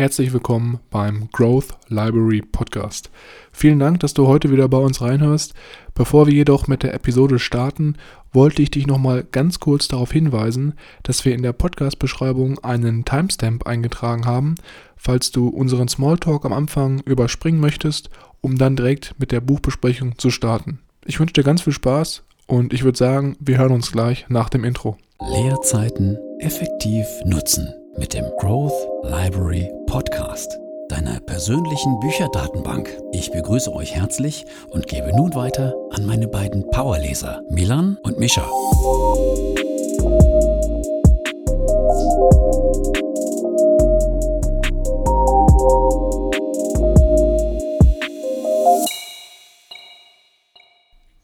Herzlich willkommen beim Growth Library Podcast. Vielen Dank, dass du heute wieder bei uns reinhörst. Bevor wir jedoch mit der Episode starten, wollte ich dich nochmal ganz kurz darauf hinweisen, dass wir in der Podcast-Beschreibung einen Timestamp eingetragen haben, falls du unseren Smalltalk am Anfang überspringen möchtest, um dann direkt mit der Buchbesprechung zu starten. Ich wünsche dir ganz viel Spaß und ich würde sagen, wir hören uns gleich nach dem Intro. Leerzeiten effektiv nutzen mit dem Growth Library Podcast, deiner persönlichen Bücherdatenbank. Ich begrüße euch herzlich und gebe nun weiter an meine beiden Powerleser, Milan und Mischa.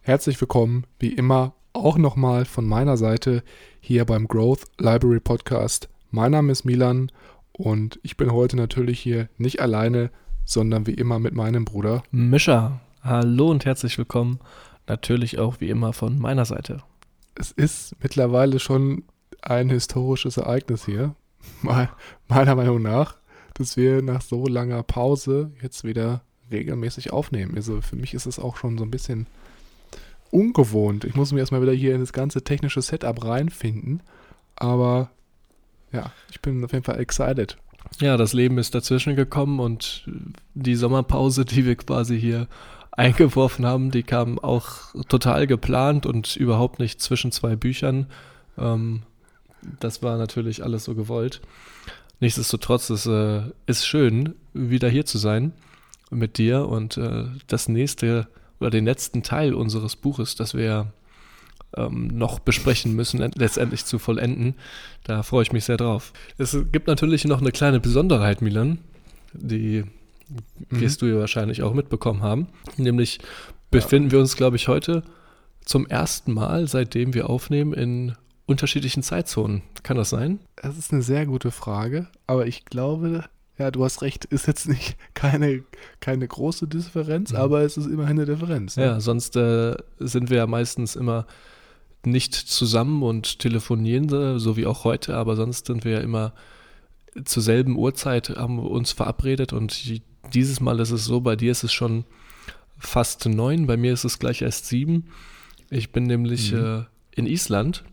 Herzlich willkommen, wie immer, auch nochmal von meiner Seite hier beim Growth Library Podcast. Mein Name ist Milan und ich bin heute natürlich hier nicht alleine, sondern wie immer mit meinem Bruder. Mischa, hallo und herzlich willkommen. Natürlich auch wie immer von meiner Seite. Es ist mittlerweile schon ein historisches Ereignis hier, meiner Meinung nach, dass wir nach so langer Pause jetzt wieder regelmäßig aufnehmen. Also für mich ist es auch schon so ein bisschen ungewohnt. Ich muss mich erstmal wieder hier in das ganze technische Setup reinfinden. Aber ja, ich bin auf jeden Fall excited. Ja, das Leben ist dazwischen gekommen und die Sommerpause, die wir quasi hier eingeworfen haben, die kam auch total geplant und überhaupt nicht zwischen zwei Büchern. Ähm, das war natürlich alles so gewollt. Nichtsdestotrotz ist es äh, ist schön, wieder hier zu sein mit dir und äh, das nächste oder den letzten Teil unseres Buches, das wir ähm, noch besprechen müssen, letztendlich zu vollenden. Da freue ich mich sehr drauf. Es gibt natürlich noch eine kleine Besonderheit, Milan, die mhm. wirst du ja wahrscheinlich auch mitbekommen haben. Nämlich befinden ja. wir uns, glaube ich, heute zum ersten Mal, seitdem wir aufnehmen, in unterschiedlichen Zeitzonen. Kann das sein? Das ist eine sehr gute Frage, aber ich glaube, ja, du hast recht, ist jetzt nicht keine, keine große Differenz, mhm. aber es ist immerhin eine Differenz. Ne? Ja, sonst äh, sind wir ja meistens immer nicht zusammen und telefonieren, so wie auch heute, aber sonst sind wir ja immer zur selben Uhrzeit, haben wir uns verabredet und dieses Mal ist es so, bei dir ist es schon fast neun, bei mir ist es gleich erst sieben. Ich bin nämlich mhm. äh, in Island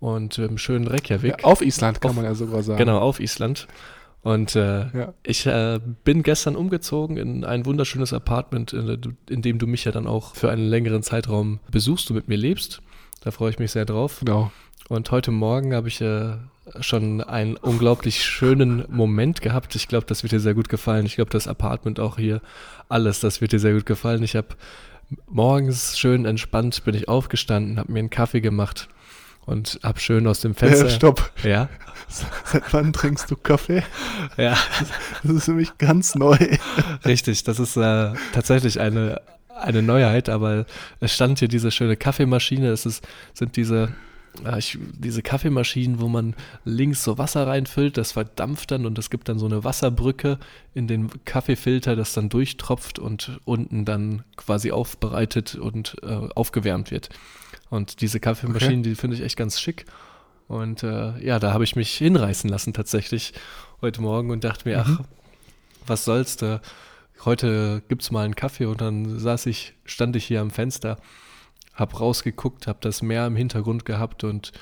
und im schönen Reykjavik. Ja, auf Island kann auf, man ja sogar sagen. Genau, auf Island. Und äh, ja. ich äh, bin gestern umgezogen in ein wunderschönes Apartment, in, in, dem du mich ja dann auch für einen längeren Zeitraum besuchst und mit mir lebst. Da freue ich mich sehr drauf. Genau. Und heute Morgen habe ich äh, schon einen unglaublich schönen Moment gehabt. Ich glaube, das wird dir sehr gut gefallen. Ich glaube, das Apartment auch hier, alles, das wird dir sehr gut gefallen. Ich habe morgens schön entspannt, bin ich aufgestanden, habe mir einen Kaffee gemacht und habe schön aus dem Fenster. Ja, stopp. Ja. Seit wann trinkst du Kaffee? Ja. Das ist für mich ganz neu. Richtig, das ist äh, tatsächlich eine eine Neuheit, aber es stand hier diese schöne Kaffeemaschine. Es ist, sind diese, äh, ich, diese Kaffeemaschinen, wo man links so Wasser reinfüllt, das verdampft dann und es gibt dann so eine Wasserbrücke in den Kaffeefilter, das dann durchtropft und unten dann quasi aufbereitet und äh, aufgewärmt wird. Und diese Kaffeemaschinen, okay. die finde ich echt ganz schick. Und äh, ja, da habe ich mich hinreißen lassen tatsächlich heute Morgen und dachte mir, mhm. ach, was soll's da? Heute gibt es mal einen Kaffee und dann saß ich, stand ich hier am Fenster, hab rausgeguckt, hab das Meer im Hintergrund gehabt und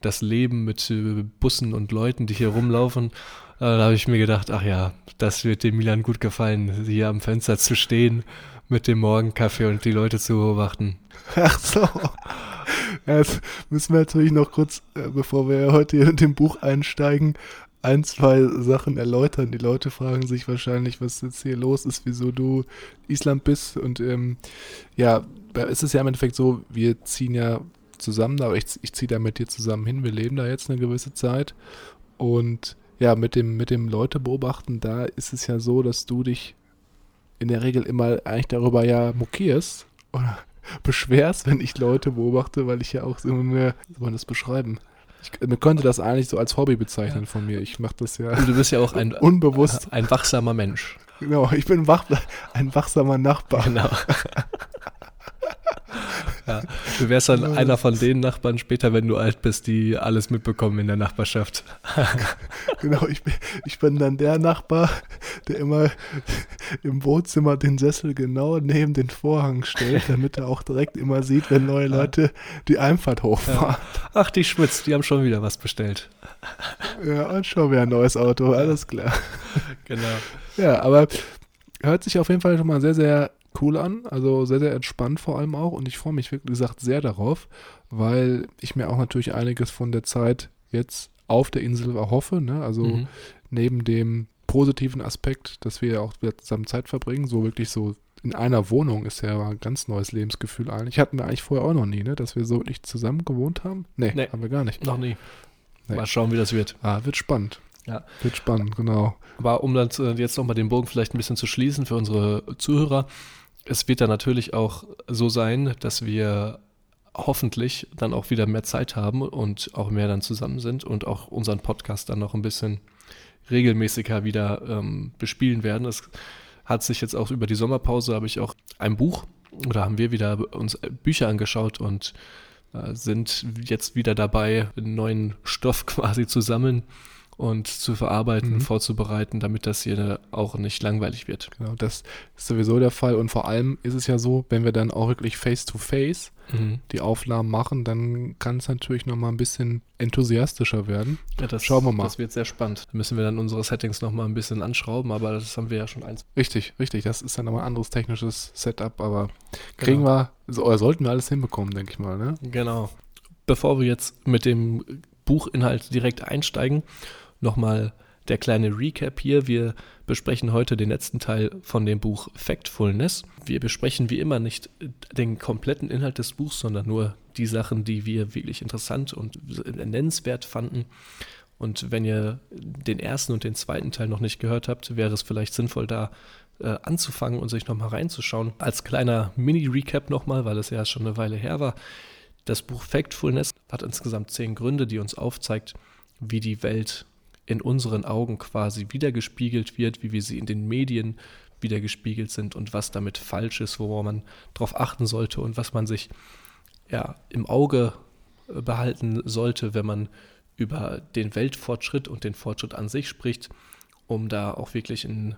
das Leben mit äh, Bussen und Leuten, die hier rumlaufen. Äh, da habe ich mir gedacht, ach ja, das wird dem Milan gut gefallen, hier am Fenster zu stehen mit dem Morgenkaffee und die Leute zu beobachten. Ach so. Jetzt müssen wir natürlich noch kurz, äh, bevor wir heute in dem Buch einsteigen, ein, zwei Sachen erläutern. Die Leute fragen sich wahrscheinlich, was jetzt hier los ist, wieso du Island bist. Und ähm, ja, es ist ja im Endeffekt so, wir ziehen ja zusammen, aber ich, ich ziehe da mit dir zusammen hin. Wir leben da jetzt eine gewisse Zeit. Und ja, mit dem, mit dem Leute beobachten, da ist es ja so, dass du dich in der Regel immer eigentlich darüber ja mokierst oder beschwerst, wenn ich Leute beobachte, weil ich ja auch so eine, wie soll man das beschreiben? Ich, man könnte das eigentlich so als Hobby bezeichnen ja. von mir. Ich mache das ja. Und du bist ja auch ein, unbewusst. ein wachsamer Mensch. Genau, ich bin wach, ein wachsamer Nachbar. Genau. Ja, du wärst dann einer von den Nachbarn später, wenn du alt bist, die alles mitbekommen in der Nachbarschaft. genau, ich bin, ich bin dann der Nachbar, der immer im Wohnzimmer den Sessel genau neben den Vorhang stellt, damit er auch direkt immer sieht, wenn neue Leute die Einfahrt hochfahren. Ja. Ach, die Schmitz, die haben schon wieder was bestellt. Ja, und schon wieder ein neues Auto, alles klar. Genau. Ja, aber hört sich auf jeden Fall schon mal sehr, sehr cool an. Also sehr, sehr entspannt vor allem auch. Und ich freue mich wirklich gesagt sehr darauf, weil ich mir auch natürlich einiges von der Zeit jetzt auf der Insel erhoffe. Ne? Also mhm. neben dem positiven Aspekt, dass wir auch wieder zusammen Zeit verbringen, so wirklich so in einer Wohnung ist ja ein ganz neues Lebensgefühl eigentlich. Hatten wir eigentlich vorher auch noch nie, ne? dass wir so nicht zusammen gewohnt haben. Nee, nee haben wir gar nicht. Noch nie. Nee. Mal schauen, wie das wird. Ah, wird spannend. Ja. Wird spannend, genau. Aber um dann jetzt nochmal den Bogen vielleicht ein bisschen zu schließen für unsere Zuhörer, es wird dann natürlich auch so sein, dass wir hoffentlich dann auch wieder mehr Zeit haben und auch mehr dann zusammen sind und auch unseren Podcast dann noch ein bisschen regelmäßiger wieder ähm, bespielen werden. Es hat sich jetzt auch über die Sommerpause, habe ich auch ein Buch oder haben wir wieder uns Bücher angeschaut und äh, sind jetzt wieder dabei, neuen Stoff quasi zu sammeln und zu verarbeiten, mhm. vorzubereiten, damit das hier auch nicht langweilig wird. Genau, das ist sowieso der Fall. Und vor allem ist es ja so, wenn wir dann auch wirklich face-to-face mhm. die Aufnahmen machen, dann kann es natürlich nochmal ein bisschen enthusiastischer werden. Ja, das, Schauen wir mal. Das wird sehr spannend. Da müssen wir dann unsere Settings nochmal ein bisschen anschrauben, aber das haben wir ja schon eins. Richtig, richtig. Das ist dann nochmal ein anderes technisches Setup, aber kriegen genau. wir, oder sollten wir alles hinbekommen, denke ich mal. Ne? Genau. Bevor wir jetzt mit dem Buchinhalt direkt einsteigen, Nochmal der kleine Recap hier. Wir besprechen heute den letzten Teil von dem Buch Factfulness. Wir besprechen wie immer nicht den kompletten Inhalt des Buchs, sondern nur die Sachen, die wir wirklich interessant und nennenswert fanden. Und wenn ihr den ersten und den zweiten Teil noch nicht gehört habt, wäre es vielleicht sinnvoll, da äh, anzufangen und sich nochmal reinzuschauen. Als kleiner Mini-Recap nochmal, weil es ja schon eine Weile her war. Das Buch Factfulness hat insgesamt zehn Gründe, die uns aufzeigt, wie die Welt in unseren Augen quasi wiedergespiegelt wird, wie wir sie in den Medien wiedergespiegelt sind und was damit falsch ist, wo man darauf achten sollte und was man sich ja im Auge äh, behalten sollte, wenn man über den Weltfortschritt und den Fortschritt an sich spricht, um da auch wirklich ein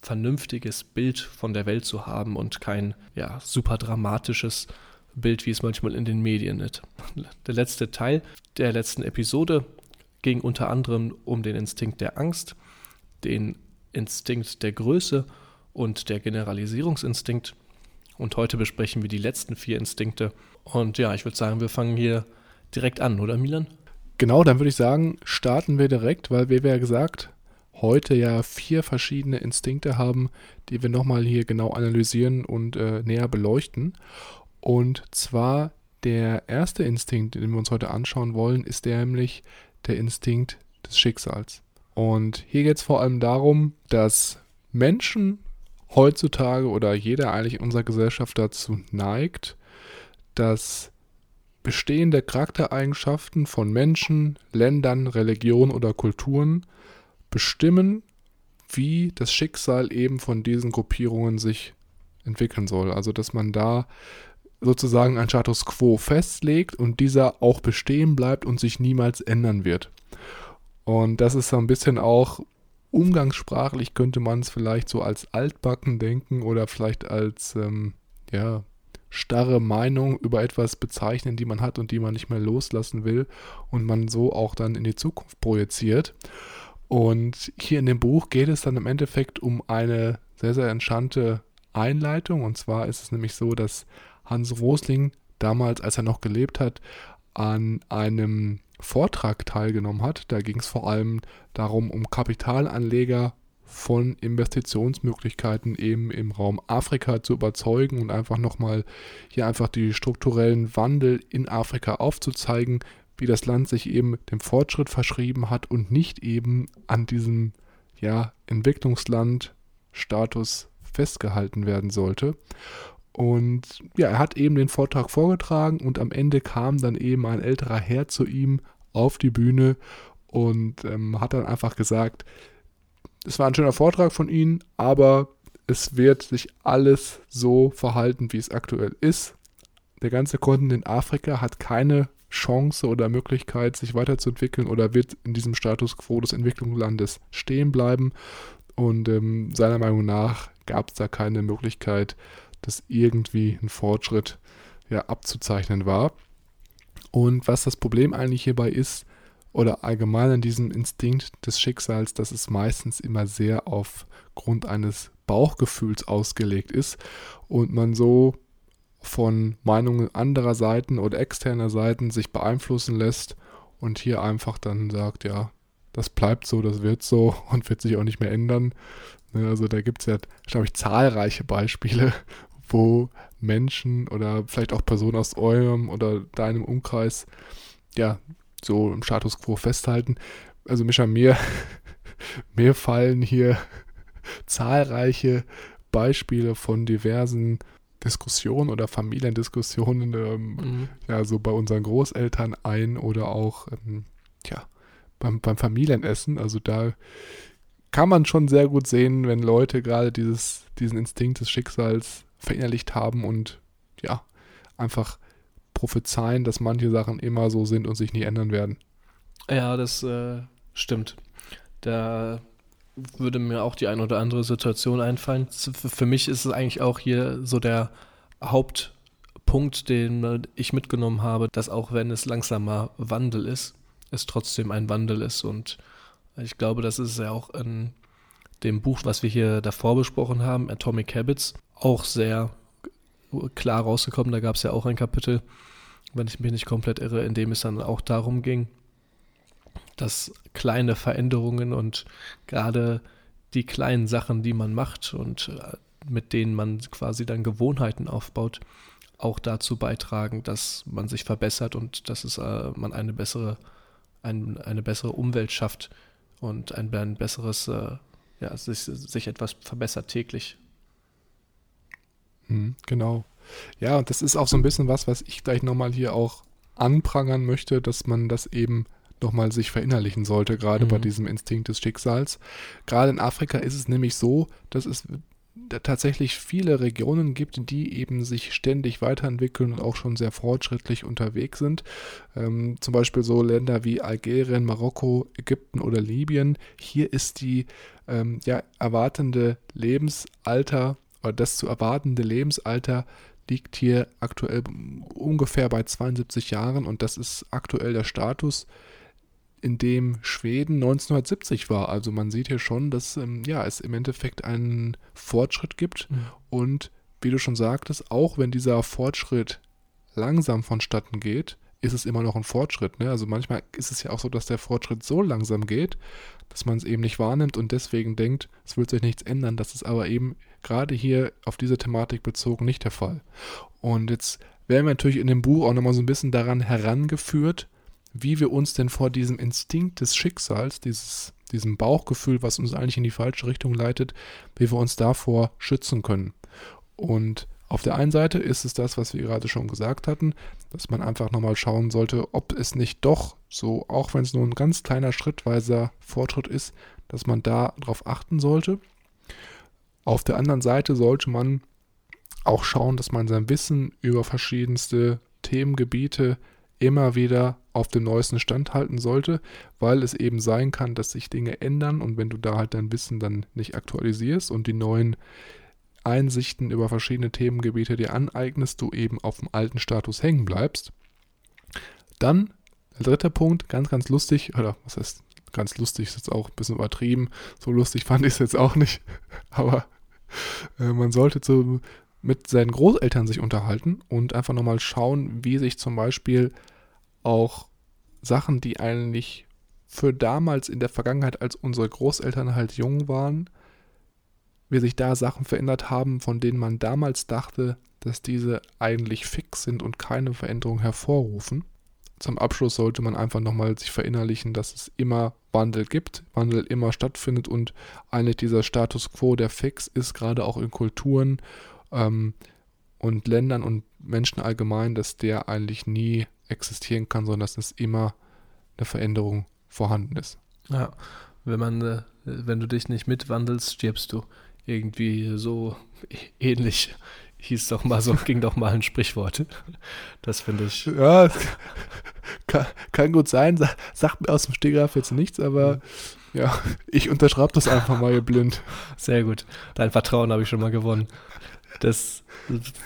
vernünftiges Bild von der Welt zu haben und kein ja, super dramatisches Bild, wie es manchmal in den Medien ist. Der letzte Teil der letzten Episode ging unter anderem um den Instinkt der Angst, den Instinkt der Größe und der Generalisierungsinstinkt. Und heute besprechen wir die letzten vier Instinkte. Und ja, ich würde sagen, wir fangen hier direkt an, oder Milan? Genau, dann würde ich sagen, starten wir direkt, weil wir ja gesagt, heute ja vier verschiedene Instinkte haben, die wir nochmal hier genau analysieren und äh, näher beleuchten. Und zwar der erste Instinkt, den wir uns heute anschauen wollen, ist der nämlich der Instinkt des Schicksals. Und hier geht es vor allem darum, dass Menschen heutzutage oder jeder eigentlich in unserer Gesellschaft dazu neigt, dass bestehende Charaktereigenschaften von Menschen, Ländern, Religionen oder Kulturen bestimmen, wie das Schicksal eben von diesen Gruppierungen sich entwickeln soll. Also dass man da sozusagen ein Status quo festlegt und dieser auch bestehen bleibt und sich niemals ändern wird. Und das ist so ein bisschen auch umgangssprachlich könnte man es vielleicht so als altbacken denken oder vielleicht als ähm, ja, starre Meinung über etwas bezeichnen, die man hat und die man nicht mehr loslassen will und man so auch dann in die Zukunft projiziert. Und hier in dem Buch geht es dann im Endeffekt um eine sehr, sehr entspannte Einleitung. Und zwar ist es nämlich so, dass Hans Rosling damals, als er noch gelebt hat, an einem Vortrag teilgenommen hat. Da ging es vor allem darum, um Kapitalanleger von Investitionsmöglichkeiten eben im Raum Afrika zu überzeugen und einfach nochmal hier einfach die strukturellen Wandel in Afrika aufzuzeigen, wie das Land sich eben dem Fortschritt verschrieben hat und nicht eben an diesem ja, Entwicklungsland-Status festgehalten werden sollte. Und ja, er hat eben den Vortrag vorgetragen und am Ende kam dann eben ein älterer Herr zu ihm auf die Bühne und ähm, hat dann einfach gesagt, es war ein schöner Vortrag von Ihnen, aber es wird sich alles so verhalten, wie es aktuell ist. der ganze Kontinent Afrika hat keine Chance oder Möglichkeit, sich weiterzuentwickeln oder wird in diesem Status quo des Entwicklungslandes stehen bleiben. Und ähm, seiner Meinung nach gab es da keine Möglichkeit, dass irgendwie ein Fortschritt ja, abzuzeichnen war. Und was das Problem eigentlich hierbei ist, oder allgemein an diesem Instinkt des Schicksals, dass es meistens immer sehr aufgrund eines Bauchgefühls ausgelegt ist und man so von Meinungen anderer Seiten oder externer Seiten sich beeinflussen lässt und hier einfach dann sagt, ja, das bleibt so, das wird so und wird sich auch nicht mehr ändern. Ne, also da gibt es ja, glaube ich, zahlreiche Beispiele, wo Menschen oder vielleicht auch Personen aus eurem oder deinem Umkreis ja so im Status quo festhalten. Also Mischa, mir, mir fallen hier zahlreiche Beispiele von diversen Diskussionen oder Familiendiskussionen, ähm, mhm. ja, so bei unseren Großeltern ein oder auch, ähm, ja, beim, beim Familienessen. Also da kann man schon sehr gut sehen, wenn Leute gerade dieses, diesen Instinkt des Schicksals verinnerlicht haben und ja, einfach prophezeien, dass manche Sachen immer so sind und sich nie ändern werden. Ja, das äh, stimmt. Da würde mir auch die eine oder andere Situation einfallen. Für mich ist es eigentlich auch hier so der Hauptpunkt, den ich mitgenommen habe, dass auch wenn es langsamer Wandel ist, es trotzdem ein Wandel ist. Und ich glaube, das ist ja auch in dem Buch, was wir hier davor besprochen haben, Atomic Habits, auch sehr klar rausgekommen. Da gab es ja auch ein Kapitel, wenn ich mich nicht komplett irre, in dem es dann auch darum ging, dass kleine Veränderungen und gerade die kleinen Sachen, die man macht und äh, mit denen man quasi dann Gewohnheiten aufbaut, auch dazu beitragen, dass man sich verbessert und dass es, äh, man eine bessere, ein, eine bessere Umwelt schafft und ein, ein besseres, äh, ja, sich, sich etwas verbessert täglich. Mhm, genau. Ja, und das ist auch so ein bisschen was, was ich gleich nochmal hier auch anprangern möchte, dass man das eben nochmal sich verinnerlichen sollte, gerade mhm. bei diesem Instinkt des Schicksals. Gerade in Afrika ist es nämlich so, dass es tatsächlich viele Regionen gibt, die eben sich ständig weiterentwickeln und auch schon sehr fortschrittlich unterwegs sind. Ähm, zum Beispiel so Länder wie Algerien, Marokko, Ägypten oder Libyen. Hier ist die ähm, ja, erwartende Lebensalter das zu erwartende Lebensalter liegt hier aktuell ungefähr bei 72 Jahren und das ist aktuell der Status, in dem Schweden 1970 war. Also man sieht hier schon, dass ähm, ja, es im Endeffekt einen Fortschritt gibt mhm. und wie du schon sagtest, auch wenn dieser Fortschritt langsam vonstatten geht, ist es immer noch ein Fortschritt. Ne? Also manchmal ist es ja auch so, dass der Fortschritt so langsam geht, dass man es eben nicht wahrnimmt und deswegen denkt, es wird sich nichts ändern. Das ist aber eben gerade hier auf diese Thematik bezogen nicht der Fall. Und jetzt werden wir natürlich in dem Buch auch nochmal so ein bisschen daran herangeführt, wie wir uns denn vor diesem Instinkt des Schicksals, dieses, diesem Bauchgefühl, was uns eigentlich in die falsche Richtung leitet, wie wir uns davor schützen können. Und auf der einen Seite ist es das, was wir gerade schon gesagt hatten, dass man einfach nochmal schauen sollte, ob es nicht doch so, auch wenn es nur ein ganz kleiner schrittweiser Fortschritt ist, dass man da darauf achten sollte. Auf der anderen Seite sollte man auch schauen, dass man sein Wissen über verschiedenste Themengebiete immer wieder auf dem neuesten Stand halten sollte, weil es eben sein kann, dass sich Dinge ändern und wenn du da halt dein Wissen dann nicht aktualisierst und die neuen Einsichten über verschiedene Themengebiete dir aneignest, du eben auf dem alten Status hängen bleibst. Dann der dritte Punkt, ganz, ganz lustig, oder was heißt ganz lustig, ist jetzt auch ein bisschen übertrieben. So lustig fand ich es jetzt auch nicht. Aber äh, man sollte zu, mit seinen Großeltern sich unterhalten und einfach nochmal schauen, wie sich zum Beispiel auch Sachen, die eigentlich für damals in der Vergangenheit, als unsere Großeltern halt jung waren, wie sich da Sachen verändert haben, von denen man damals dachte, dass diese eigentlich fix sind und keine Veränderung hervorrufen. Zum Abschluss sollte man einfach nochmal sich verinnerlichen, dass es immer Wandel gibt, Wandel immer stattfindet und eigentlich dieser Status quo, der fix ist, gerade auch in Kulturen ähm, und Ländern und Menschen allgemein, dass der eigentlich nie existieren kann, sondern dass es immer eine Veränderung vorhanden ist. Ja, wenn man, äh, wenn du dich nicht mitwandelst, stirbst du irgendwie so ähnlich hieß doch mal so, ging doch mal ein Sprichwort. Das finde ich. Ja, kann, kann, gut sein. Sagt mir aus dem Stegreif jetzt nichts, aber ja, ich unterschreibe das einfach mal hier blind. Sehr gut. Dein Vertrauen habe ich schon mal gewonnen. Das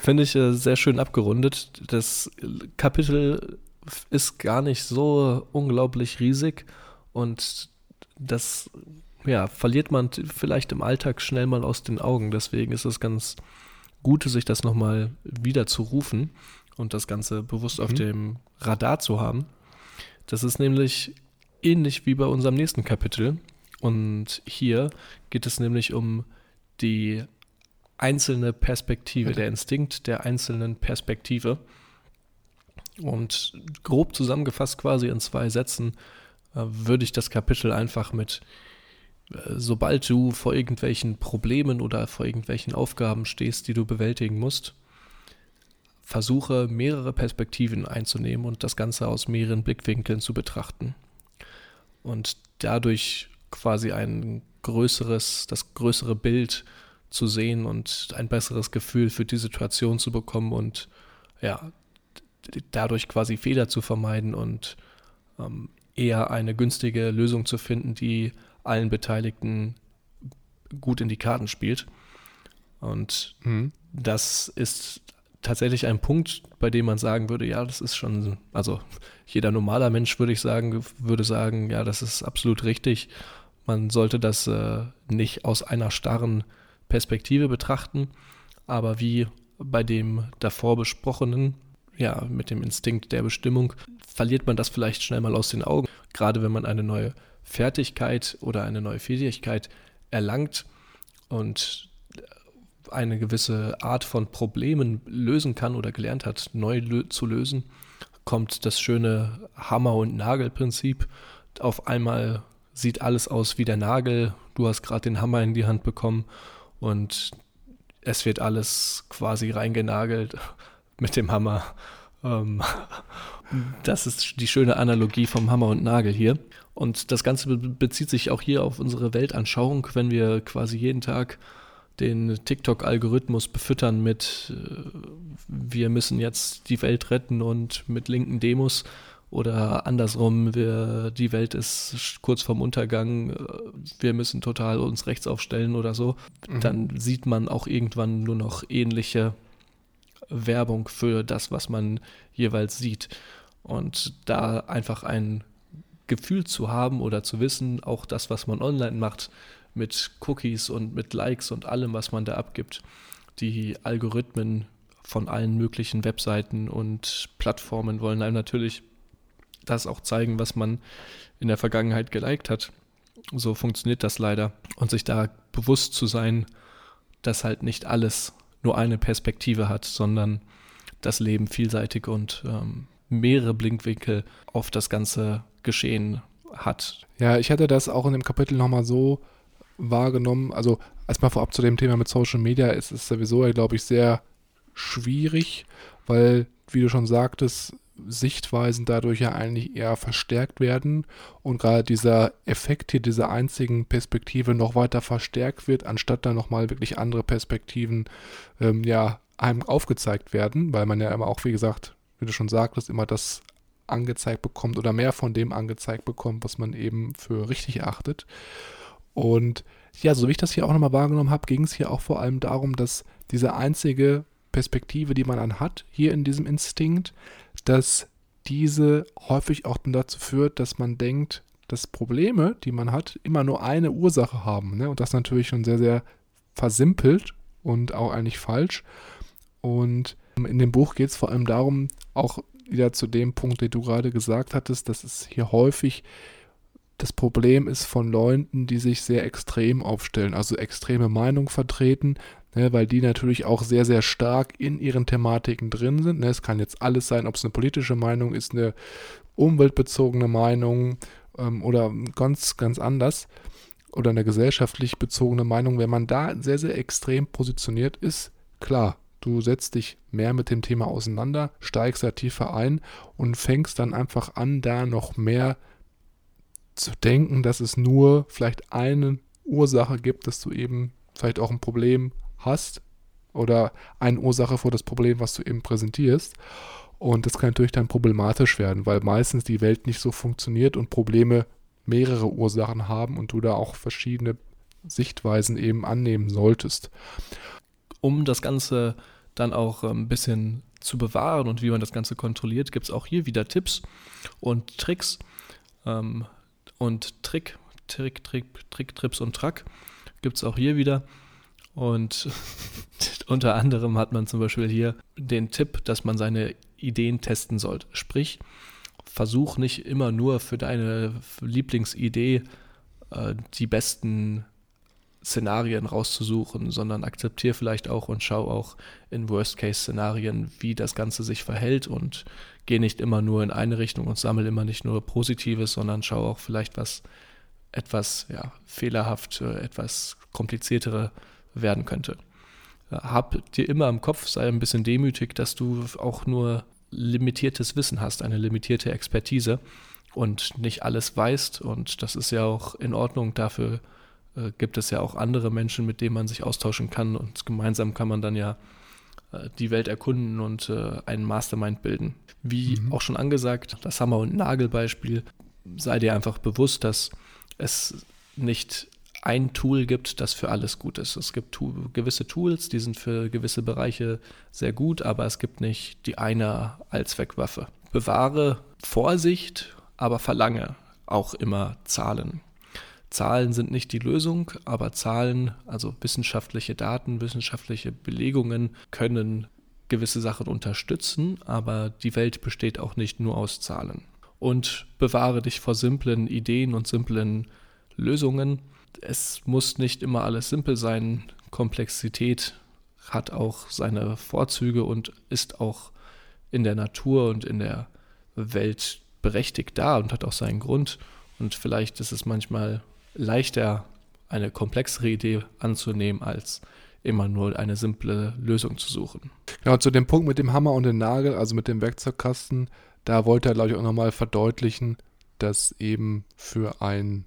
finde ich äh, sehr schön abgerundet. Das Kapitel ist gar nicht so unglaublich riesig und das ja, verliert man vielleicht im Alltag schnell mal aus den Augen. Deswegen ist es ganz gut, sich das nochmal wieder zu rufen und das Ganze bewusst mhm. auf dem Radar zu haben. Das ist nämlich ähnlich wie bei unserem nächsten Kapitel. Und hier geht es nämlich um die einzelne Perspektive, der Instinkt der einzelnen Perspektive. Und grob zusammengefasst quasi in zwei Sätzen äh, würde ich das Kapitel einfach mit, sobald du vor irgendwelchen Problemen oder vor irgendwelchen Aufgaben stehst, die du bewältigen musst, versuche mehrere Perspektiven einzunehmen und das Ganze aus mehreren Blickwinkeln zu betrachten. Und dadurch quasi ein größeres, das größere Bild zu sehen und ein besseres Gefühl für die Situation zu bekommen und ja, dadurch quasi Fehler zu vermeiden und ähm, eher eine günstige Lösung zu finden, die allen Beteiligten gut in die Karten spielt. Und mhm. das ist tatsächlich ein Punkt, bei dem man sagen würde, ja, das ist schon, also jeder normaler Mensch würde ich sagen, würde sagen, ja, das ist absolut richtig. Man sollte das äh, nicht aus einer starren Perspektive betrachten, aber wie bei dem davor besprochenen, ja, mit dem Instinkt der Bestimmung, verliert man das vielleicht schnell mal aus den Augen. Gerade wenn man eine neue Fertigkeit oder eine neue Fähigkeit erlangt und eine gewisse Art von Problemen lösen kann oder gelernt hat, neu lö zu lösen, kommt das schöne Hammer- und Nagelprinzip. Auf einmal sieht alles aus wie der Nagel. Du hast gerade den Hammer in die Hand bekommen und es wird alles quasi reingenagelt mit dem Hammer. Ähm, das ist die schöne Analogie vom Hammer und Nagel hier. Und das Ganze bezieht sich auch hier auf unsere Weltanschauung, wenn wir quasi jeden Tag den TikTok-Algorithmus befüttern mit, äh, wir müssen jetzt die Welt retten und mit linken Demos oder andersrum, wir, die Welt ist kurz vorm Untergang, äh, wir müssen total uns rechts aufstellen oder so, mhm. dann sieht man auch irgendwann nur noch ähnliche Werbung für das, was man jeweils sieht. Und da einfach ein Gefühl zu haben oder zu wissen, auch das, was man online macht, mit Cookies und mit Likes und allem, was man da abgibt, die Algorithmen von allen möglichen Webseiten und Plattformen wollen einem natürlich das auch zeigen, was man in der Vergangenheit geliked hat. So funktioniert das leider. Und sich da bewusst zu sein, dass halt nicht alles nur eine Perspektive hat, sondern das Leben vielseitig und ähm, mehrere Blinkwinkel auf das ganze Geschehen hat. Ja, ich hatte das auch in dem Kapitel nochmal so wahrgenommen. Also erstmal vorab zu dem Thema mit Social Media ist es sowieso, glaube ich, sehr schwierig, weil, wie du schon sagtest, Sichtweisen dadurch ja eigentlich eher verstärkt werden und gerade dieser Effekt hier dieser einzigen Perspektive noch weiter verstärkt wird, anstatt dann nochmal wirklich andere Perspektiven ähm, ja einem aufgezeigt werden, weil man ja immer auch, wie gesagt, wie du schon sagtest, immer das angezeigt bekommt oder mehr von dem angezeigt bekommt, was man eben für richtig erachtet. Und ja, so wie ich das hier auch nochmal wahrgenommen habe, ging es hier auch vor allem darum, dass diese einzige Perspektive, die man dann hat, hier in diesem Instinkt, dass diese häufig auch dazu führt, dass man denkt, dass Probleme, die man hat, immer nur eine Ursache haben. Ne? Und das natürlich schon sehr, sehr versimpelt und auch eigentlich falsch. Und in dem Buch geht es vor allem darum, auch wieder zu dem Punkt, den du gerade gesagt hattest, dass es hier häufig das Problem ist von Leuten, die sich sehr extrem aufstellen, also extreme Meinung vertreten, ne, weil die natürlich auch sehr, sehr stark in ihren Thematiken drin sind. Ne. Es kann jetzt alles sein, ob es eine politische Meinung ist, eine umweltbezogene Meinung ähm, oder ganz, ganz anders oder eine gesellschaftlich bezogene Meinung. Wenn man da sehr, sehr extrem positioniert ist, klar, du setzt dich mehr mit dem Thema auseinander, steigst da tiefer ein und fängst dann einfach an, da noch mehr zu denken, dass es nur vielleicht eine Ursache gibt, dass du eben vielleicht auch ein Problem hast, oder eine Ursache für das Problem, was du eben präsentierst. Und das kann natürlich dann problematisch werden, weil meistens die Welt nicht so funktioniert und Probleme mehrere Ursachen haben und du da auch verschiedene Sichtweisen eben annehmen solltest. Um das Ganze dann auch ein ähm, bisschen zu bewahren und wie man das Ganze kontrolliert, gibt es auch hier wieder Tipps und Tricks ähm, und Trick, Trick, Trick, Trick, Trips und Track gibt es auch hier wieder. Und unter anderem hat man zum Beispiel hier den Tipp, dass man seine Ideen testen sollte. Sprich, versuch nicht immer nur für deine Lieblingsidee äh, die besten Szenarien rauszusuchen, sondern akzeptiere vielleicht auch und schau auch in Worst-Case-Szenarien, wie das Ganze sich verhält und geh nicht immer nur in eine Richtung und sammle immer nicht nur Positives, sondern schau auch vielleicht, was etwas ja, fehlerhaft, äh, etwas kompliziertere werden könnte. Hab dir immer im Kopf, sei ein bisschen demütig, dass du auch nur limitiertes Wissen hast, eine limitierte Expertise und nicht alles weißt. Und das ist ja auch in Ordnung. Dafür äh, gibt es ja auch andere Menschen, mit denen man sich austauschen kann. Und gemeinsam kann man dann ja äh, die Welt erkunden und äh, einen Mastermind bilden. Wie mhm. auch schon angesagt, das Hammer- und Nagelbeispiel, sei dir einfach bewusst, dass es nicht ein Tool gibt, das für alles gut ist. Es gibt tu gewisse Tools, die sind für gewisse Bereiche sehr gut, aber es gibt nicht die eine Allzweckwaffe. Bewahre Vorsicht, aber verlange auch immer Zahlen. Zahlen sind nicht die Lösung, aber Zahlen, also wissenschaftliche Daten, wissenschaftliche Belegungen können gewisse Sachen unterstützen, aber die Welt besteht auch nicht nur aus Zahlen. Und bewahre dich vor simplen Ideen und simplen Lösungen. Es muss nicht immer alles simpel sein. Komplexität hat auch seine Vorzüge und ist auch in der Natur und in der Welt berechtigt da und hat auch seinen Grund. Und vielleicht ist es manchmal leichter, eine komplexere Idee anzunehmen, als immer nur eine simple Lösung zu suchen. Genau, zu dem Punkt mit dem Hammer und dem Nagel, also mit dem Werkzeugkasten, da wollte er, glaube ich, auch nochmal verdeutlichen, dass eben für ein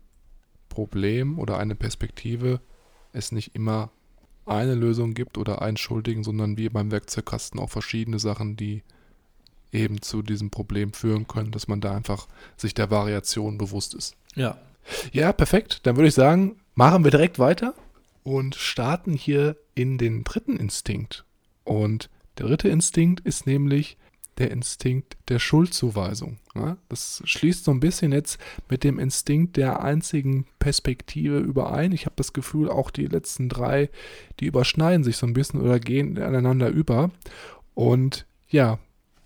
Problem oder eine Perspektive es nicht immer eine Lösung gibt oder einen Schuldigen, sondern wie beim Werkzeugkasten auch verschiedene Sachen, die eben zu diesem Problem führen können, dass man da einfach sich der Variation bewusst ist. Ja, ja, perfekt. Dann würde ich sagen, machen wir direkt weiter und starten hier in den dritten Instinkt. Und der dritte Instinkt ist nämlich der Instinkt der Schuldzuweisung. Ja, das schließt so ein bisschen jetzt mit dem Instinkt der einzigen Perspektive überein. Ich habe das Gefühl, auch die letzten drei, die überschneiden sich so ein bisschen oder gehen aneinander über. Und ja,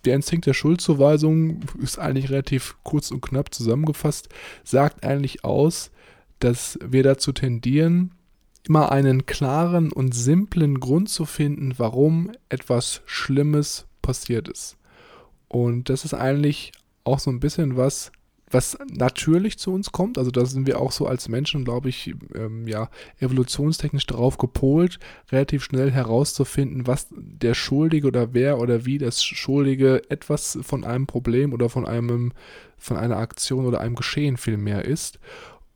der Instinkt der Schuldzuweisung ist eigentlich relativ kurz und knapp zusammengefasst, sagt eigentlich aus, dass wir dazu tendieren, immer einen klaren und simplen Grund zu finden, warum etwas Schlimmes passiert ist. Und das ist eigentlich auch so ein bisschen was, was natürlich zu uns kommt. Also da sind wir auch so als Menschen, glaube ich, ähm, ja, evolutionstechnisch darauf gepolt, relativ schnell herauszufinden, was der Schuldige oder wer oder wie das Schuldige etwas von einem Problem oder von einem, von einer Aktion oder einem Geschehen vielmehr ist.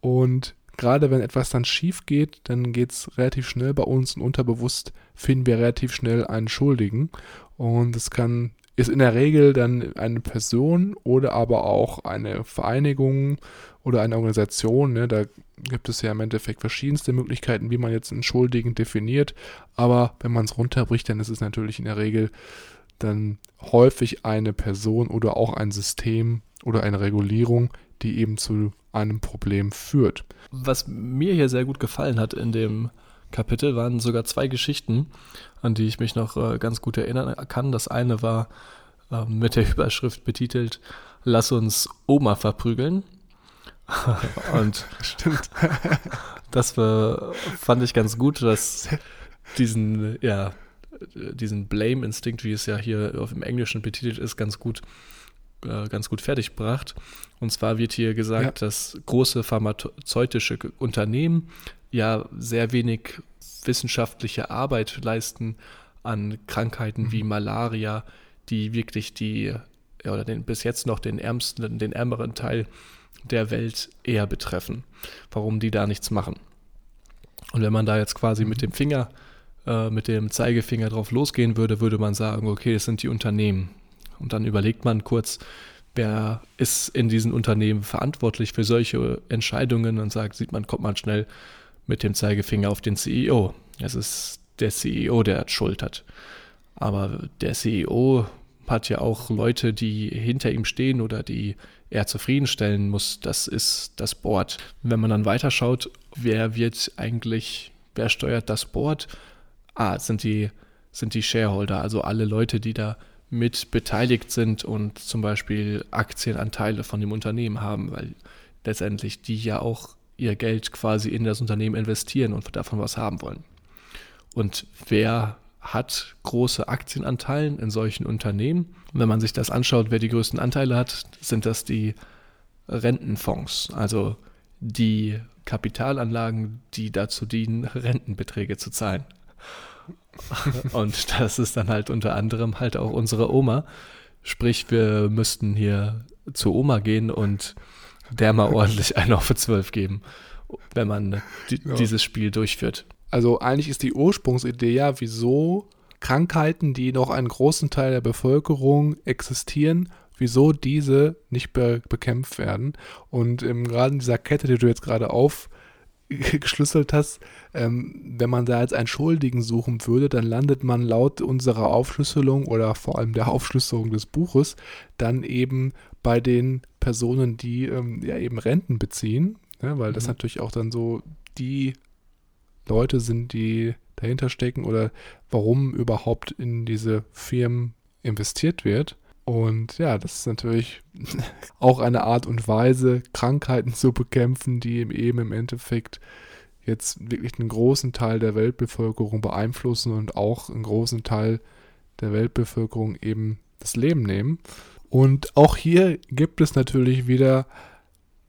Und gerade wenn etwas dann schief geht, dann geht es relativ schnell bei uns und unterbewusst finden wir relativ schnell einen Schuldigen. Und es kann ist in der Regel dann eine Person oder aber auch eine Vereinigung oder eine Organisation. Ne? Da gibt es ja im Endeffekt verschiedenste Möglichkeiten, wie man jetzt einen Schuldigen definiert. Aber wenn man es runterbricht, dann ist es natürlich in der Regel dann häufig eine Person oder auch ein System oder eine Regulierung, die eben zu einem Problem führt. Was mir hier sehr gut gefallen hat in dem Kapitel waren sogar zwei Geschichten, an die ich mich noch äh, ganz gut erinnern kann. Das eine war äh, mit der Überschrift betitelt Lass uns Oma verprügeln. Und stimmt. das war, fand ich ganz gut, dass diesen, ja, diesen Blame-Instinkt, wie es ja hier auf dem Englischen betitelt ist, ganz gut, äh, ganz gut fertiggebracht. Und zwar wird hier gesagt, ja. dass große pharmazeutische Unternehmen ja sehr wenig wissenschaftliche Arbeit leisten an Krankheiten mhm. wie Malaria, die wirklich die, ja, oder den, bis jetzt noch den ärmsten, den ärmeren Teil der Welt eher betreffen. Warum die da nichts machen. Und wenn man da jetzt quasi mit mhm. dem Finger äh, mit dem Zeigefinger drauf losgehen würde, würde man sagen, okay, es sind die Unternehmen. Und dann überlegt man kurz, wer ist in diesen Unternehmen verantwortlich für solche Entscheidungen und sagt, sieht man, kommt man schnell mit dem Zeigefinger auf den CEO. Es ist der CEO, der Schuld hat. Aber der CEO hat ja auch Leute, die hinter ihm stehen oder die er zufriedenstellen muss. Das ist das Board. Wenn man dann weiterschaut, wer wird eigentlich, wer steuert das Board? Ah, sind die, sind die Shareholder, also alle Leute, die da mit beteiligt sind und zum Beispiel Aktienanteile von dem Unternehmen haben, weil letztendlich die ja auch ihr Geld quasi in das Unternehmen investieren und davon was haben wollen. Und wer hat große Aktienanteile in solchen Unternehmen? Wenn man sich das anschaut, wer die größten Anteile hat, sind das die Rentenfonds, also die Kapitalanlagen, die dazu dienen, Rentenbeträge zu zahlen. Und das ist dann halt unter anderem halt auch unsere Oma. Sprich, wir müssten hier zur Oma gehen und der mal ordentlich einen auf 12 geben, wenn man die, ja. dieses Spiel durchführt. Also eigentlich ist die Ursprungsidee ja, wieso Krankheiten, die noch einen großen Teil der Bevölkerung existieren, wieso diese nicht be bekämpft werden. Und ähm, gerade in dieser Kette, die du jetzt gerade aufgeschlüsselt hast, ähm, wenn man da jetzt einen Schuldigen suchen würde, dann landet man laut unserer Aufschlüsselung oder vor allem der Aufschlüsselung des Buches dann eben bei den Personen, die ähm, ja eben Renten beziehen, ne, weil das mhm. natürlich auch dann so die Leute sind, die dahinter stecken oder warum überhaupt in diese Firmen investiert wird. Und ja, das ist natürlich auch eine Art und Weise, Krankheiten zu bekämpfen, die eben im Endeffekt jetzt wirklich einen großen Teil der Weltbevölkerung beeinflussen und auch einen großen Teil der Weltbevölkerung eben das Leben nehmen. Und auch hier gibt es natürlich wieder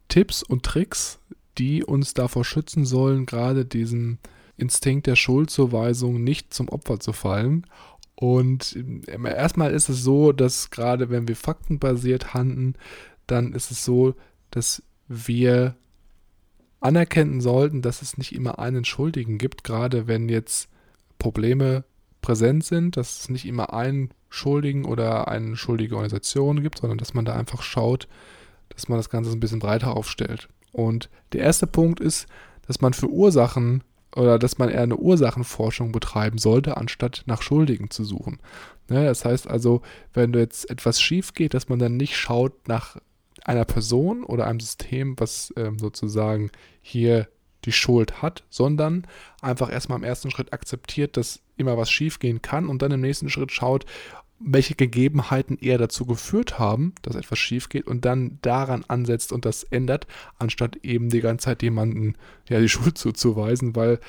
Tipps und Tricks, die uns davor schützen sollen, gerade diesem Instinkt der Schuldzuweisung nicht zum Opfer zu fallen. Und ähm, erstmal ist es so, dass gerade wenn wir faktenbasiert handeln, dann ist es so, dass wir anerkennen sollten, dass es nicht immer einen Schuldigen gibt, gerade wenn jetzt Probleme präsent sind, dass es nicht immer einen Schuldigen oder eine schuldige Organisation gibt, sondern dass man da einfach schaut, dass man das Ganze ein bisschen breiter aufstellt. Und der erste Punkt ist, dass man für Ursachen oder dass man eher eine Ursachenforschung betreiben sollte, anstatt nach Schuldigen zu suchen. Ne, das heißt also, wenn jetzt etwas schief geht, dass man dann nicht schaut nach einer Person oder einem System, was ähm, sozusagen hier die Schuld hat, sondern einfach erstmal im ersten Schritt akzeptiert, dass immer was schief gehen kann und dann im nächsten Schritt schaut, welche Gegebenheiten eher dazu geführt haben, dass etwas schief geht und dann daran ansetzt und das ändert, anstatt eben die ganze Zeit jemanden ja die Schuld zuzuweisen, weil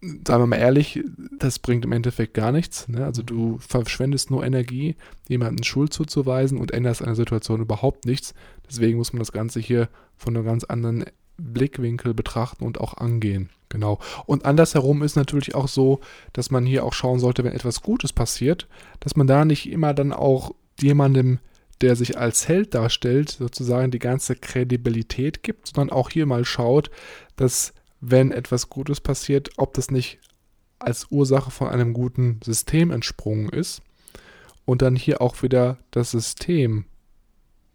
sagen wir mal ehrlich, das bringt im Endeffekt gar nichts. Ne? Also du verschwendest nur Energie, jemanden Schuld zuzuweisen und änderst eine Situation überhaupt nichts. Deswegen muss man das Ganze hier von einem ganz anderen Blickwinkel betrachten und auch angehen. Genau. Und andersherum ist natürlich auch so, dass man hier auch schauen sollte, wenn etwas Gutes passiert, dass man da nicht immer dann auch jemandem, der sich als Held darstellt, sozusagen die ganze Kredibilität gibt, sondern auch hier mal schaut, dass wenn etwas Gutes passiert, ob das nicht als Ursache von einem guten System entsprungen ist und dann hier auch wieder das System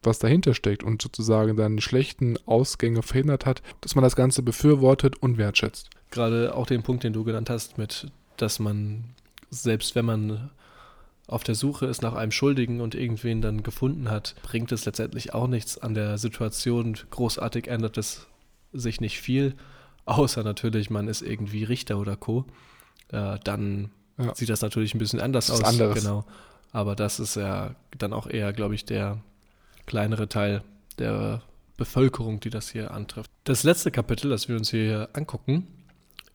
was dahinter steckt und sozusagen dann die schlechten Ausgänge verhindert hat, dass man das Ganze befürwortet und wertschätzt. Gerade auch den Punkt, den du genannt hast, mit, dass man, selbst wenn man auf der Suche ist nach einem Schuldigen und irgendwen dann gefunden hat, bringt es letztendlich auch nichts an der Situation. Großartig ändert es sich nicht viel, außer natürlich, man ist irgendwie Richter oder Co. Äh, dann ja. sieht das natürlich ein bisschen anders das aus. Anderes. Genau. Aber das ist ja dann auch eher, glaube ich, der kleinere Teil der Bevölkerung, die das hier antrifft. Das letzte Kapitel, das wir uns hier angucken,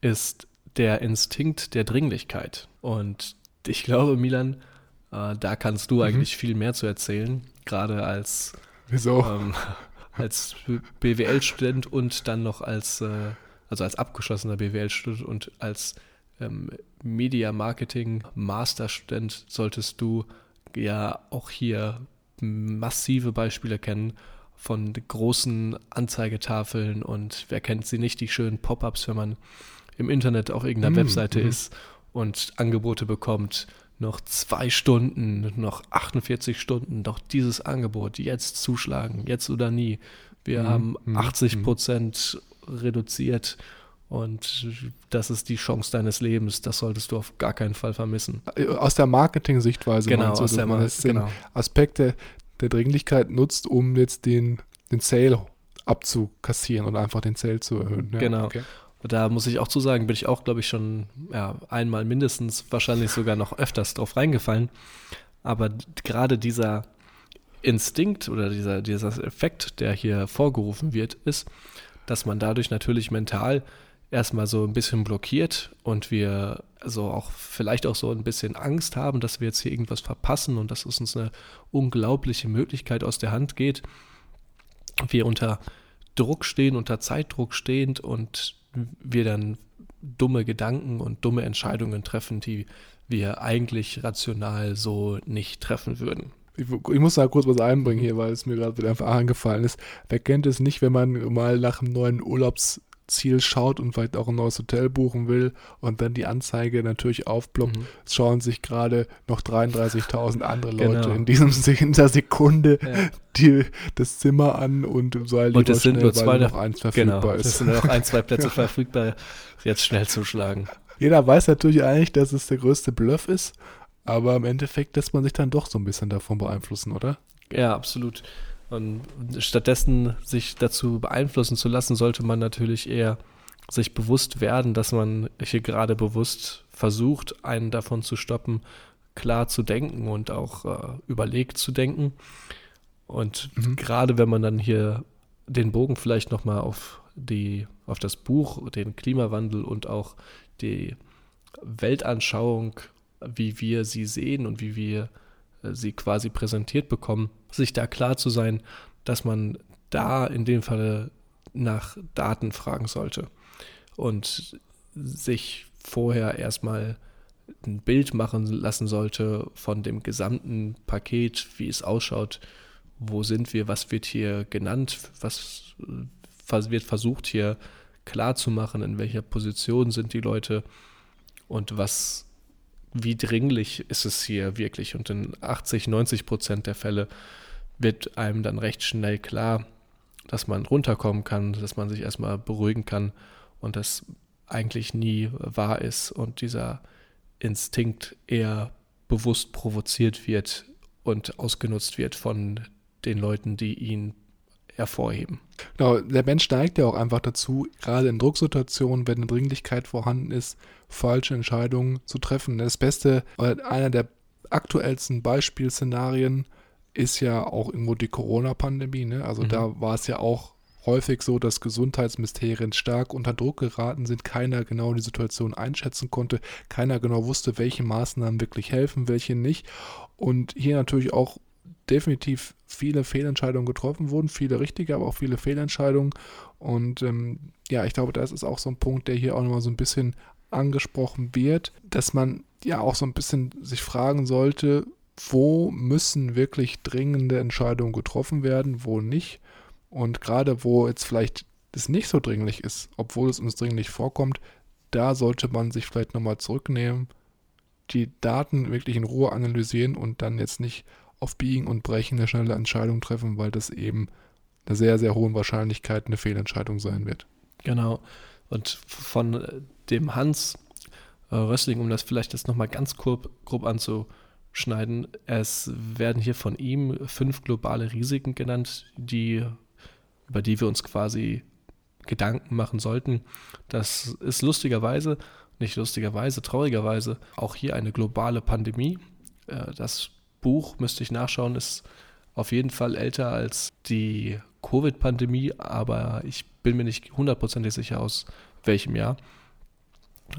ist der Instinkt der Dringlichkeit. Und ich glaube, Milan, äh, da kannst du mhm. eigentlich viel mehr zu erzählen, gerade als? Ähm, als BWL-Student und dann noch als, äh, also als abgeschlossener BWL-Student und als ähm, Media Marketing Masterstudent solltest du ja auch hier massive Beispiele kennen von großen Anzeigetafeln und wer kennt sie nicht, die schönen Pop-ups, wenn man im Internet auf irgendeiner mm, Webseite mm. ist und Angebote bekommt, noch zwei Stunden, noch 48 Stunden, doch dieses Angebot, jetzt zuschlagen, jetzt oder nie. Wir Mhm, haben mhm, 80 Prozent reduziert und das ist die Chance deines Lebens. Das solltest du auf gar keinen Fall vermissen. Aus der Marketing-Sichtweise Genau, aus der man Mar- genau. Aspekt der, Dringlichkeit nutzt, um jetzt den, den Sale abzukassieren und einfach den Sale zu erhöhen. Ja, Genau. okay. Da muss ich auch zu sagen, bin ich auch, glaube ich, schon ja, einmal mindestens, wahrscheinlich sogar noch öfters drauf reingefallen. Aber gerade dieser Instinkt oder dieser, dieser Effekt, der hier vorgerufen wird, ist, dass man dadurch natürlich mental erstmal so ein bisschen blockiert und wir so auch vielleicht auch so ein bisschen Angst haben, dass wir jetzt hier irgendwas verpassen und dass es uns eine unglaubliche Möglichkeit aus der Hand geht. Wir unter Druck stehen, unter Zeitdruck stehend und wir dann dumme Gedanken und dumme Entscheidungen treffen, die wir eigentlich rational so nicht treffen würden. Ich, ich muss da kurz was einbringen hier, weil es mir gerade wieder einfach eingefallen ist. Wer kennt es nicht, wenn man mal nach einem neuen Urlaubsziel schaut und vielleicht auch ein neues Hotel buchen will und dann die Anzeige natürlich aufploppt, Mhm. es schauen sich gerade noch 33.000 andere Leute Genau. in, diesem, in dieser Sekunde Ja. die, das Zimmer an und sei lieber Und sind schnell, nur weil zwei noch eins verfügbar Genau, ist. es sind nur noch ein, zwei Plätze verfügbar. Jetzt schnell zuschlagen. Jeder weiß natürlich eigentlich, dass es der größte Bluff ist, aber im Endeffekt lässt man sich dann doch so ein bisschen davon beeinflussen, oder? Ja, absolut. Und stattdessen sich dazu beeinflussen zu lassen, sollte man natürlich eher sich bewusst werden, dass man hier gerade bewusst versucht, einen davon zu stoppen, klar zu denken und auch äh, überlegt zu denken. Und Mhm. gerade wenn man dann hier den Bogen vielleicht nochmal auf die, auf das Buch, den Klimawandel und auch die Weltanschauung, wie wir sie sehen und wie wir äh, sie quasi präsentiert bekommen, sich da klar zu sein, dass man da in dem Falle nach Daten fragen sollte und sich vorher erstmal ein Bild machen lassen sollte von dem gesamten Paket, wie es ausschaut, wo sind wir, was wird hier genannt, was wird versucht hier klar zu machen, in welcher Position sind die Leute und was, wie dringlich ist es hier wirklich. Und in 80, 90 Prozent der Fälle wird einem dann recht schnell klar, dass man runterkommen kann, dass man sich erstmal beruhigen kann und das eigentlich nie wahr ist und dieser Instinkt eher bewusst provoziert wird und ausgenutzt wird von den Leuten, die ihn hervorheben. Genau, der Mensch neigt ja auch einfach dazu, gerade in Drucksituationen, wenn eine Dringlichkeit vorhanden ist, falsche Entscheidungen zu treffen. Das Beste, oder einer der aktuellsten Beispielszenarien ist ja auch irgendwo die Corona-Pandemie. Ne? Also Mhm. da war es ja auch häufig so, dass Gesundheitsministerien stark unter Druck geraten sind, keiner genau die Situation einschätzen konnte, keiner genau wusste, welche Maßnahmen wirklich helfen, welche nicht. Und hier natürlich auch definitiv viele Fehlentscheidungen getroffen wurden, viele richtige, aber auch viele Fehlentscheidungen. Und ähm, ja, ich glaube, das ist auch so ein Punkt, der hier auch nochmal so ein bisschen angesprochen wird, dass man ja auch so ein bisschen sich fragen sollte, wo müssen wirklich dringende Entscheidungen getroffen werden, wo nicht. Und gerade wo jetzt vielleicht es nicht so dringlich ist, obwohl es uns dringlich vorkommt, da sollte man sich vielleicht nochmal zurücknehmen, die Daten wirklich in Ruhe analysieren und dann jetzt nicht auf Biegen und Brechen eine schnelle Entscheidung treffen, weil das eben eine sehr, sehr hohen Wahrscheinlichkeit eine Fehlentscheidung sein wird. Genau. Und von äh, dem Hans äh, Rössling, um das vielleicht jetzt nochmal ganz grob, grob anzuschneiden, es werden hier von ihm fünf globale Risiken genannt, die, über die wir uns quasi Gedanken machen sollten. Das ist lustigerweise, nicht lustigerweise, traurigerweise, auch hier eine globale Pandemie. Äh, Das Buch, müsste ich nachschauen, ist auf jeden Fall älter als die Covid-Pandemie, aber ich bin mir nicht hundertprozentig sicher aus welchem Jahr.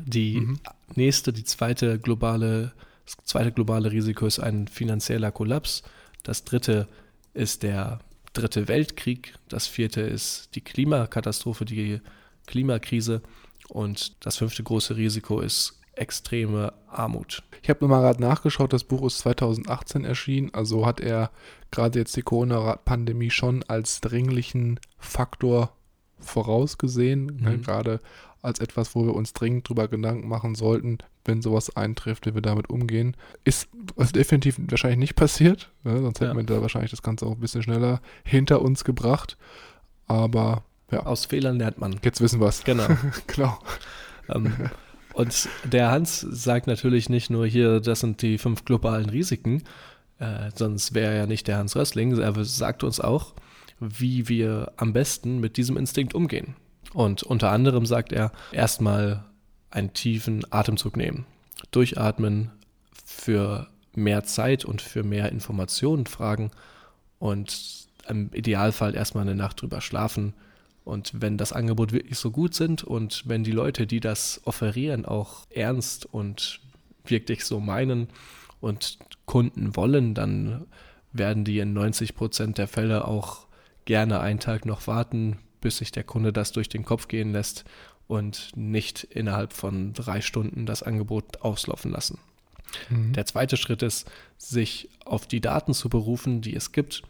Die Mhm. nächste, die zweite globale, das zweite globale Risiko ist ein finanzieller Kollaps. Das dritte ist der dritte Weltkrieg. Das vierte ist die Klimakatastrophe, die Klimakrise. Und das fünfte große Risiko ist extreme Armut. Ich habe nochmal gerade nachgeschaut, das Buch ist 2018 erschienen, also hat er gerade jetzt die Corona-Pandemie schon als dringlichen Faktor vorausgesehen, ne, Mhm. gerade als etwas, wo wir uns dringend drüber Gedanken machen sollten, wenn sowas eintrifft, wie wir damit umgehen. Ist was definitiv wahrscheinlich nicht passiert, ne? sonst hätten Ja. wir da wahrscheinlich das Ganze auch ein bisschen schneller hinter uns gebracht. Aber ja, Aus Fehlern lernt man. jetzt wissen wir es. Genau. genau. ähm, und der Hans sagt natürlich nicht nur hier, das sind die fünf globalen Risiken, äh, sonst wäre er ja nicht der Hans Rössling. Er sagt uns auch, wie wir am besten mit diesem Instinkt umgehen. Und unter anderem sagt er, erstmal einen tiefen Atemzug nehmen, durchatmen, für mehr Zeit und für mehr Informationen fragen und im Idealfall erstmal eine Nacht drüber schlafen. Und wenn das Angebot wirklich so gut sind und wenn die Leute, die das offerieren, auch ernst und wirklich so meinen und Kunden wollen, dann werden die in 90 Prozent der Fälle auch gerne einen Tag noch warten, bis sich der Kunde das durch den Kopf gehen lässt und nicht innerhalb von drei Stunden das Angebot auslaufen lassen. Mhm. Der zweite Schritt ist, sich auf die Daten zu berufen, die es gibt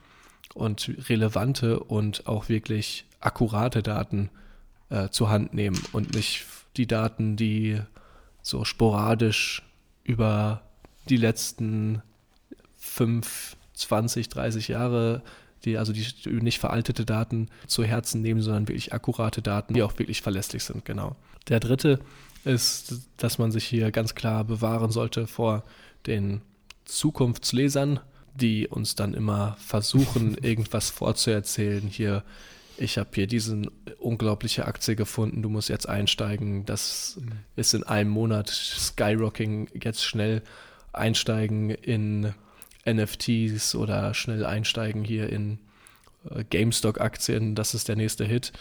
und relevante und auch wirklich akkurate Daten äh, zur Hand nehmen und nicht die Daten, die so sporadisch über die letzten 5, 20, 30 Jahre, die, also die nicht veraltete Daten zu Herzen nehmen, sondern wirklich akkurate Daten, die auch wirklich verlässlich sind, genau. Der dritte ist, dass man sich hier ganz klar bewahren sollte vor den Zukunftslesern, die uns dann immer versuchen, irgendwas vorzuerzählen. Hier, ich habe hier diese unglaubliche Aktie gefunden, du musst jetzt einsteigen. Das ist in einem Monat Skyrocking, jetzt schnell einsteigen in NFTs oder schnell einsteigen hier in äh, GameStop-Aktien. Das ist der nächste Hit.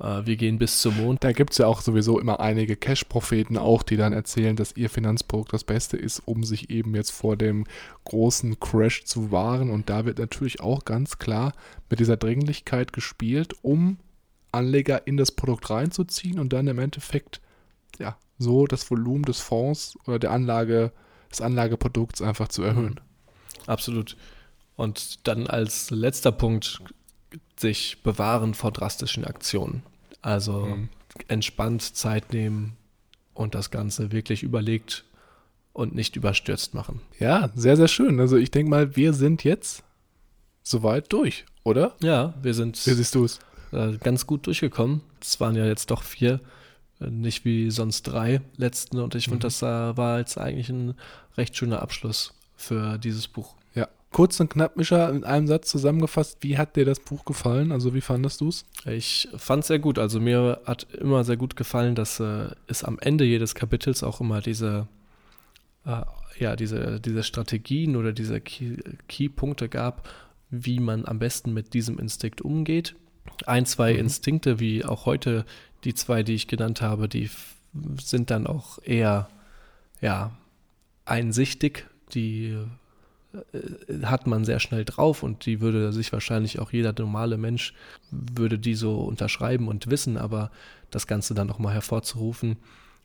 Äh, wir gehen bis zum Mond. Da gibt es ja auch sowieso immer einige Cash-Propheten auch, die dann erzählen, dass ihr Finanzprodukt das Beste ist, um sich eben jetzt vor dem großen Crash zu wahren. Und da wird natürlich auch ganz klar mit dieser Dringlichkeit gespielt, um Anleger in das Produkt reinzuziehen und dann im Endeffekt ja so das Volumen des Fonds oder der Anlage, des Anlageprodukts einfach zu erhöhen. Absolut. Und dann als letzter Punkt sich bewahren vor drastischen Aktionen. Also Mhm. entspannt Zeit nehmen und das Ganze wirklich überlegt und nicht überstürzt machen. Ja, sehr, sehr schön. Also ich denke mal, wir sind jetzt soweit durch, oder? Ja, wir sind Wie siehst du es? äh, ganz gut durchgekommen. Es waren ja jetzt doch vier, äh, nicht wie sonst drei letzten. Und ich finde, Mhm. das äh, war jetzt eigentlich ein recht schöner Abschluss für dieses Buch. Kurz und knapp, Mischa, in einem Satz zusammengefasst, wie hat dir das Buch gefallen? Also wie fandest du es? Ich fand es sehr gut. Also mir hat immer sehr gut gefallen, dass äh, es am Ende jedes Kapitels auch immer diese, äh, ja, diese, diese Strategien oder diese Key- Key-Punkte gab, wie man am besten mit diesem Instinkt umgeht. Ein, zwei Mhm. Instinkte, wie auch heute die zwei, die ich genannt habe, die sind dann auch eher ja, einsichtig, die hat man sehr schnell drauf und die würde sich wahrscheinlich auch jeder normale Mensch würde die so unterschreiben und wissen, aber das Ganze dann nochmal hervorzurufen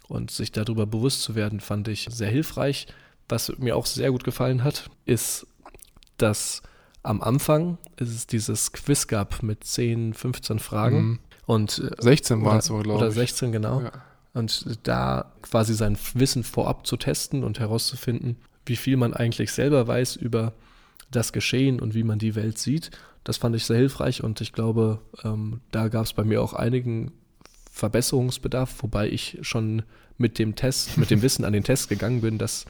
und sich darüber bewusst zu werden, fand ich sehr hilfreich. Was mir auch sehr gut gefallen hat, ist, dass am Anfang es dieses Quiz gab mit 10, 15 Fragen Mhm. und äh, 16 waren oder, es so, glaube oder ich. 16, genau. Ja. Und da quasi sein Wissen vorab zu testen und herauszufinden, wie viel man eigentlich selber weiß über das Geschehen und wie man die Welt sieht, das fand ich sehr hilfreich und ich glaube, ähm, da gab es bei mir auch einigen Verbesserungsbedarf, wobei ich schon mit dem Test, mit dem Wissen an den Test gegangen bin, dass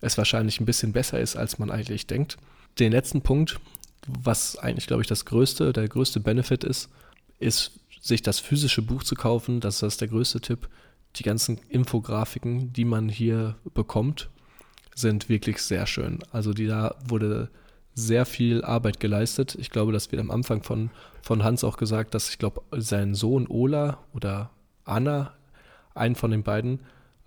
es wahrscheinlich ein bisschen besser ist, als man eigentlich denkt. Den letzten Punkt, was eigentlich, glaube ich, das größte, der größte Benefit ist, ist, sich das physische Buch zu kaufen. Das ist der größte Tipp. Die ganzen Infografiken, die man hier bekommt, sind wirklich sehr schön. Also die, da wurde sehr viel Arbeit geleistet. Ich glaube, das wird am Anfang von, von Hans auch gesagt, dass ich glaube, sein Sohn Ola oder Anna, einen von den beiden,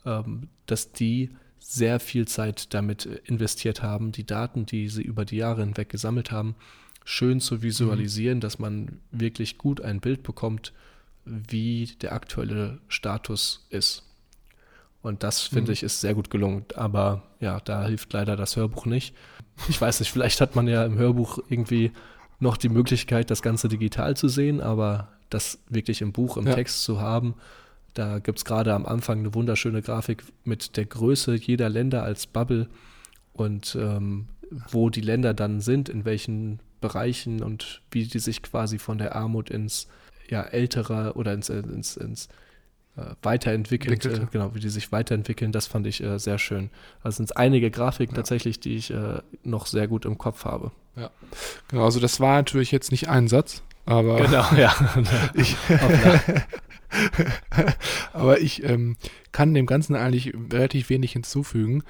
ähm, dass die sehr viel Zeit damit investiert haben, die Daten, die sie über die Jahre hinweg gesammelt haben, schön zu visualisieren, dass man wirklich gut ein Bild bekommt, wie der aktuelle Status ist. Und das finde Mhm. ich ist sehr gut gelungen. Aber ja, da hilft leider das Hörbuch nicht. Ich weiß nicht, vielleicht hat man ja im Hörbuch irgendwie noch die Möglichkeit, das Ganze digital zu sehen, aber das wirklich im Buch, im Ja. Text zu haben, Da gibt es gerade am Anfang eine wunderschöne Grafik mit der Größe jeder Länder als Bubble und ähm, wo die Länder dann sind, in welchen Bereichen und wie die sich quasi von der Armut ins ja, ältere oder ins, ins, ins äh, weiterentwickelt, äh, genau, wie die sich weiterentwickeln, das fand ich äh, sehr schön. Also sind einige Grafiken ja. tatsächlich, die ich noch sehr gut im Kopf habe. Ja, genau, also das war natürlich jetzt nicht ein Satz, aber. Genau, ja. ich, aber ich ähm, kann dem Ganzen eigentlich relativ wenig hinzufügen.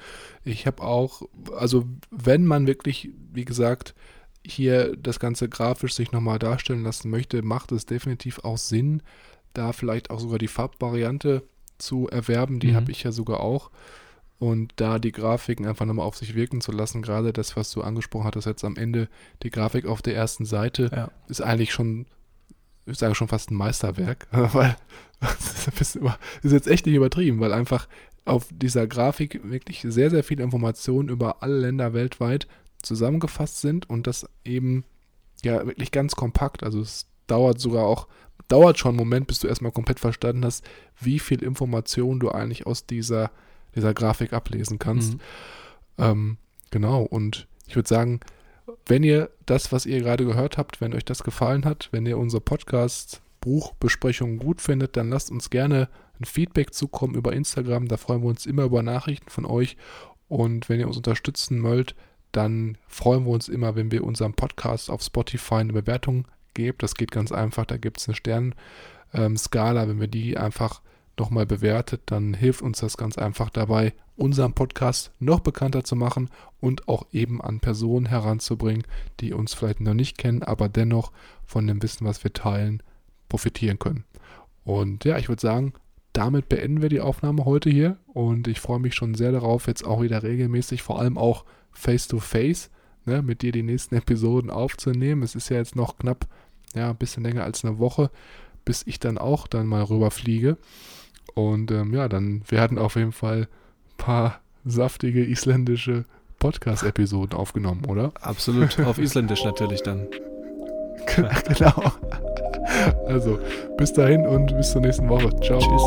Ich habe auch, also wenn man wirklich, wie gesagt, hier das Ganze grafisch sich nochmal darstellen lassen möchte, macht es definitiv auch Sinn, da vielleicht auch sogar die Farbvariante zu erwerben. Die mhm. habe ich ja sogar auch. Und da die Grafiken einfach nochmal auf sich wirken zu lassen, gerade das, was du angesprochen hattest, jetzt am Ende, die Grafik auf der ersten Seite, ja. ist eigentlich schon, ich sage schon fast ein Meisterwerk, weil das ist jetzt echt nicht übertrieben, weil einfach auf dieser Grafik wirklich sehr, sehr viele Informationen über alle Länder weltweit zusammengefasst sind und das eben ja wirklich ganz kompakt. Also es dauert sogar auch, dauert schon einen Moment, bis du erstmal komplett verstanden hast, wie viel Information du eigentlich aus dieser, dieser Grafik ablesen kannst. Mhm. Ähm, genau, und ich würde sagen, wenn ihr das, was ihr gerade gehört habt, wenn euch das gefallen hat, wenn ihr unser Podcast Buchbesprechungen gut findet, dann lasst uns gerne ein Feedback zukommen über Instagram. Da freuen wir uns immer über Nachrichten von euch. Und wenn ihr uns unterstützen wollt, dann freuen wir uns immer, wenn wir unserem Podcast auf Spotify eine Bewertung geben. Das geht ganz einfach, da gibt es eine Sternskala. Wenn wir die einfach nochmal bewertet, dann hilft uns das ganz einfach dabei, unseren Podcast noch bekannter zu machen und auch eben an Personen heranzubringen, die uns vielleicht noch nicht kennen, aber dennoch von dem Wissen, was wir teilen, profitieren können. Und ja, ich würde sagen, damit beenden wir die Aufnahme heute hier und ich freue mich schon sehr darauf, jetzt auch wieder regelmäßig, vor allem auch face-to-face, ne, mit dir die nächsten Episoden aufzunehmen. Es ist ja jetzt noch knapp, ja, ein bisschen länger als eine Woche, bis ich dann auch dann mal rüberfliege. Und ähm, ja, dann werden auf jeden Fall ein paar saftige isländische Podcast-Episoden aufgenommen, oder? Absolut, auf Isländisch natürlich dann. genau. Also, bis dahin und bis zur nächsten Woche. Ciao. Tschüss.